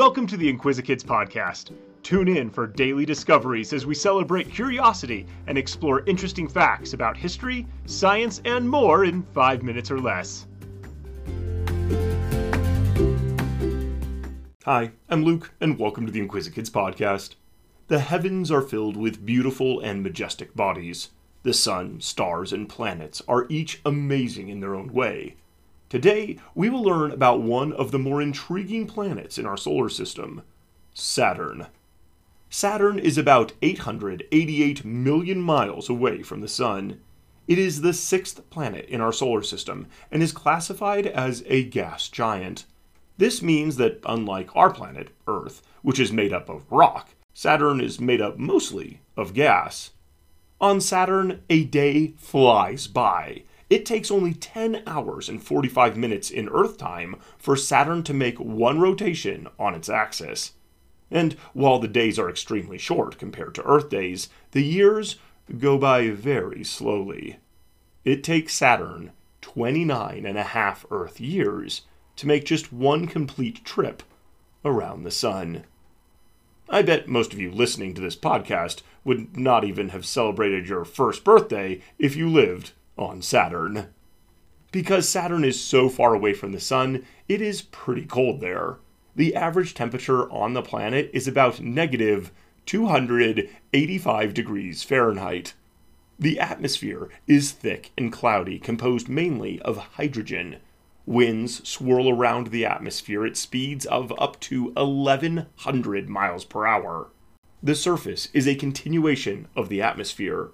Welcome to the Inquisikids podcast. Tune in for daily discoveries as we celebrate curiosity and explore interesting facts about history, science, and more in five minutes or less. Hi, I'm Luke, and welcome to the Inquisikids podcast. The heavens are filled with beautiful and majestic bodies. The sun, stars, and planets are each amazing in their own way. Today, we will learn about one of the more intriguing planets in our solar system Saturn. Saturn is about 888 million miles away from the Sun. It is the sixth planet in our solar system and is classified as a gas giant. This means that, unlike our planet, Earth, which is made up of rock, Saturn is made up mostly of gas. On Saturn, a day flies by it takes only 10 hours and 45 minutes in Earth time for Saturn to make one rotation on its axis. And while the days are extremely short compared to Earth days, the years go by very slowly. It takes Saturn 29 and a half Earth years to make just one complete trip around the Sun. I bet most of you listening to this podcast would not even have celebrated your first birthday if you lived on Saturn. Because Saturn is so far away from the Sun, it is pretty cold there. The average temperature on the planet is about negative 285 degrees Fahrenheit. The atmosphere is thick and cloudy, composed mainly of hydrogen. Winds swirl around the atmosphere at speeds of up to 1100 miles per hour. The surface is a continuation of the atmosphere,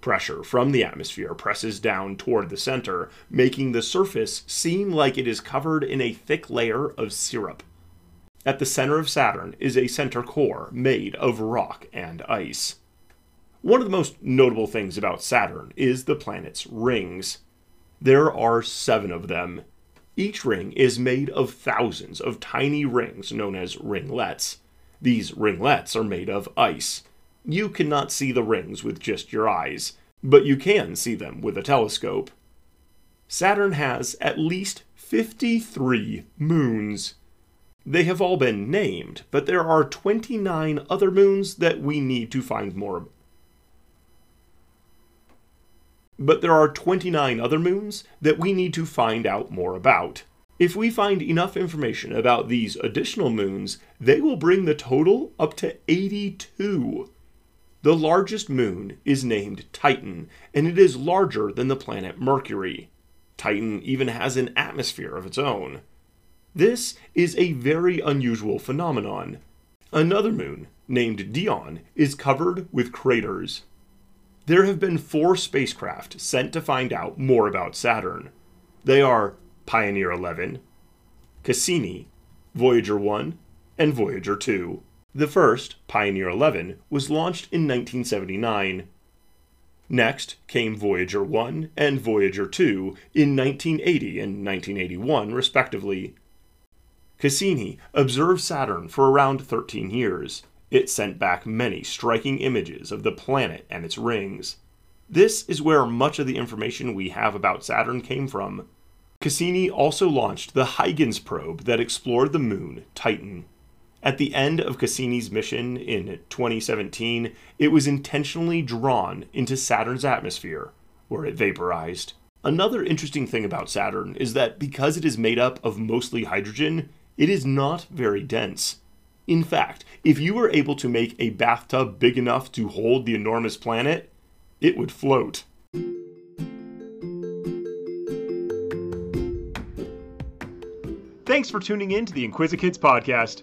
Pressure from the atmosphere presses down toward the center, making the surface seem like it is covered in a thick layer of syrup. At the center of Saturn is a center core made of rock and ice. One of the most notable things about Saturn is the planet's rings. There are seven of them. Each ring is made of thousands of tiny rings known as ringlets. These ringlets are made of ice, you cannot see the rings with just your eyes, but you can see them with a telescope. Saturn has at least 53 moons. They have all been named, but there are 29 other moons that we need to find more. But there are 29 other moons that we need to find out more about. If we find enough information about these additional moons, they will bring the total up to 82. The largest moon is named Titan, and it is larger than the planet Mercury. Titan even has an atmosphere of its own. This is a very unusual phenomenon. Another moon, named Dione, is covered with craters. There have been four spacecraft sent to find out more about Saturn. They are Pioneer 11, Cassini, Voyager 1, and Voyager 2. The first, Pioneer 11, was launched in 1979. Next came Voyager 1 and Voyager 2 in 1980 and 1981, respectively. Cassini observed Saturn for around 13 years. It sent back many striking images of the planet and its rings. This is where much of the information we have about Saturn came from. Cassini also launched the Huygens probe that explored the moon, Titan. At the end of Cassini's mission in 2017, it was intentionally drawn into Saturn's atmosphere, where it vaporized. Another interesting thing about Saturn is that because it is made up of mostly hydrogen, it is not very dense. In fact, if you were able to make a bathtub big enough to hold the enormous planet, it would float. Thanks for tuning in to the Inquisikids podcast.